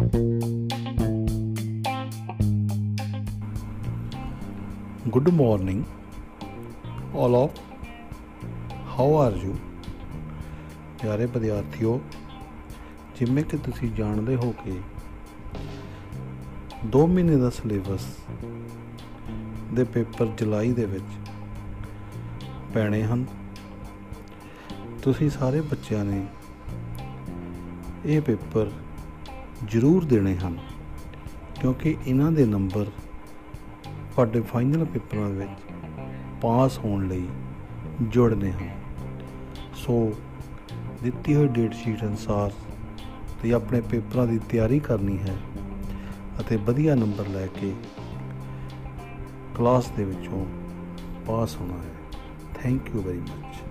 Good morning, all of. How are you? ਪਿਆਰੇ ਵਿਦਿਆਰਥੀਓ ਜਿਵੇਂ ਕਿ ਤੁਸੀਂ ਜਾਣਦੇ ਹੋ ਕਿ 2 ਮਹੀਨੇ ਦਾ ਸਿਲੇਬਸ ਦੇ ਪੇਪਰ ਜੁਲਾਈ ਦੇ ਵਿੱਚ ਪੈਣੇ ਹਨ ਤੁਸੀਂ ਸਾਰੇ ਬੱਚਿਆਂ ਨੇ ਇਹ ਪੇਪਰ ਜ਼ਰੂਰ ਦੇਣੇ ਹਨ, ਕਿਉਂਕਿ ਇਹਨਾਂ ਦੇ ਨੰਬਰ ਤੁਹਾਡੇ ਫਾਈਨਲ ਪੇਪਰਾਂ ਵਿੱਚ ਪਾਸ ਹੋਣ ਲਈ ਜੁੜਨੇ ਹਨ। ਸੋ ਦਿੱਤੀ ਹੋਈ ਡੇਟ ਸ਼ੀਟ ਅਨੁਸਾਰ ਤੁਸੀਂ ਆਪਣੇ ਪੇਪਰਾਂ ਦੀ ਤਿਆਰੀ ਕਰਨੀ ਹੈ ਅਤੇ ਵਧੀਆ ਨੰਬਰ ਲੈ ਕੇ ਕਲਾਸ ਦੇ ਵਿੱਚੋਂ ਪਾਸ ਹੋਣਾ ਹੈ। Thank you very much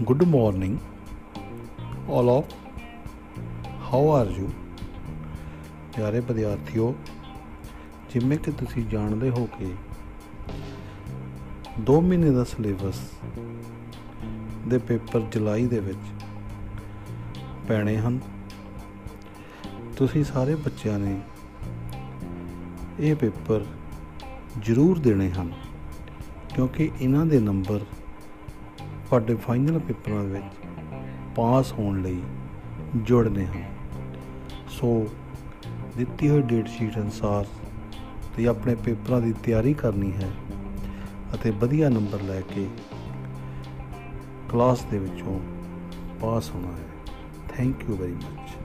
good morning all of how are you ਪਿਆਰੇ ਵਿਦਿਆਰਥੀਓ, ਜਿਵੇਂ ਕਿ ਤੁਸੀਂ ਜਾਣਦੇ ਹੋ ਕਿ 2 ਮਹੀਨੇ ਦਾ ਸਿਲੇਬਸ ਦੇ ਪੇਪਰ ਜੁਲਾਈ ਦੇ ਵਿੱਚ ਪੈਣੇ ਹਨ। ਤੁਸੀਂ ਸਾਰੇ ਬੱਚਿਆਂ ਨੇ ਇਹ ਪੇਪਰ ਜ਼ਰੂਰ ਦੇਣੇ ਹਨ, ਕਿਉਂਕਿ ਇਹਨਾਂ ਦੇ ਨੰਬਰ ਤੁਹਾਡੇ ਫਾਈਨਲ ਪੇਪਰਾਂ ਵਿੱਚ ਪਾਸ ਹੋਣ ਲਈ ਜੁੜਨੇ ਹਨ ਸੋ ਦਿੱਤੀ ਹੋਈ ਡੇਟ ਸ਼ੀਟ ਅਨੁਸਾਰ ਤੁਸੀਂ ਆਪਣੇ ਪੇਪਰਾਂ ਦੀ ਤਿਆਰੀ ਕਰਨੀ ਹੈ ਅਤੇ ਵਧੀਆ ਨੰਬਰ ਲੈ ਕੇ ਕਲਾਸ ਦੇ ਵਿੱਚੋਂ ਪਾਸ ਹੋਣਾ ਹੈ। Thank you very much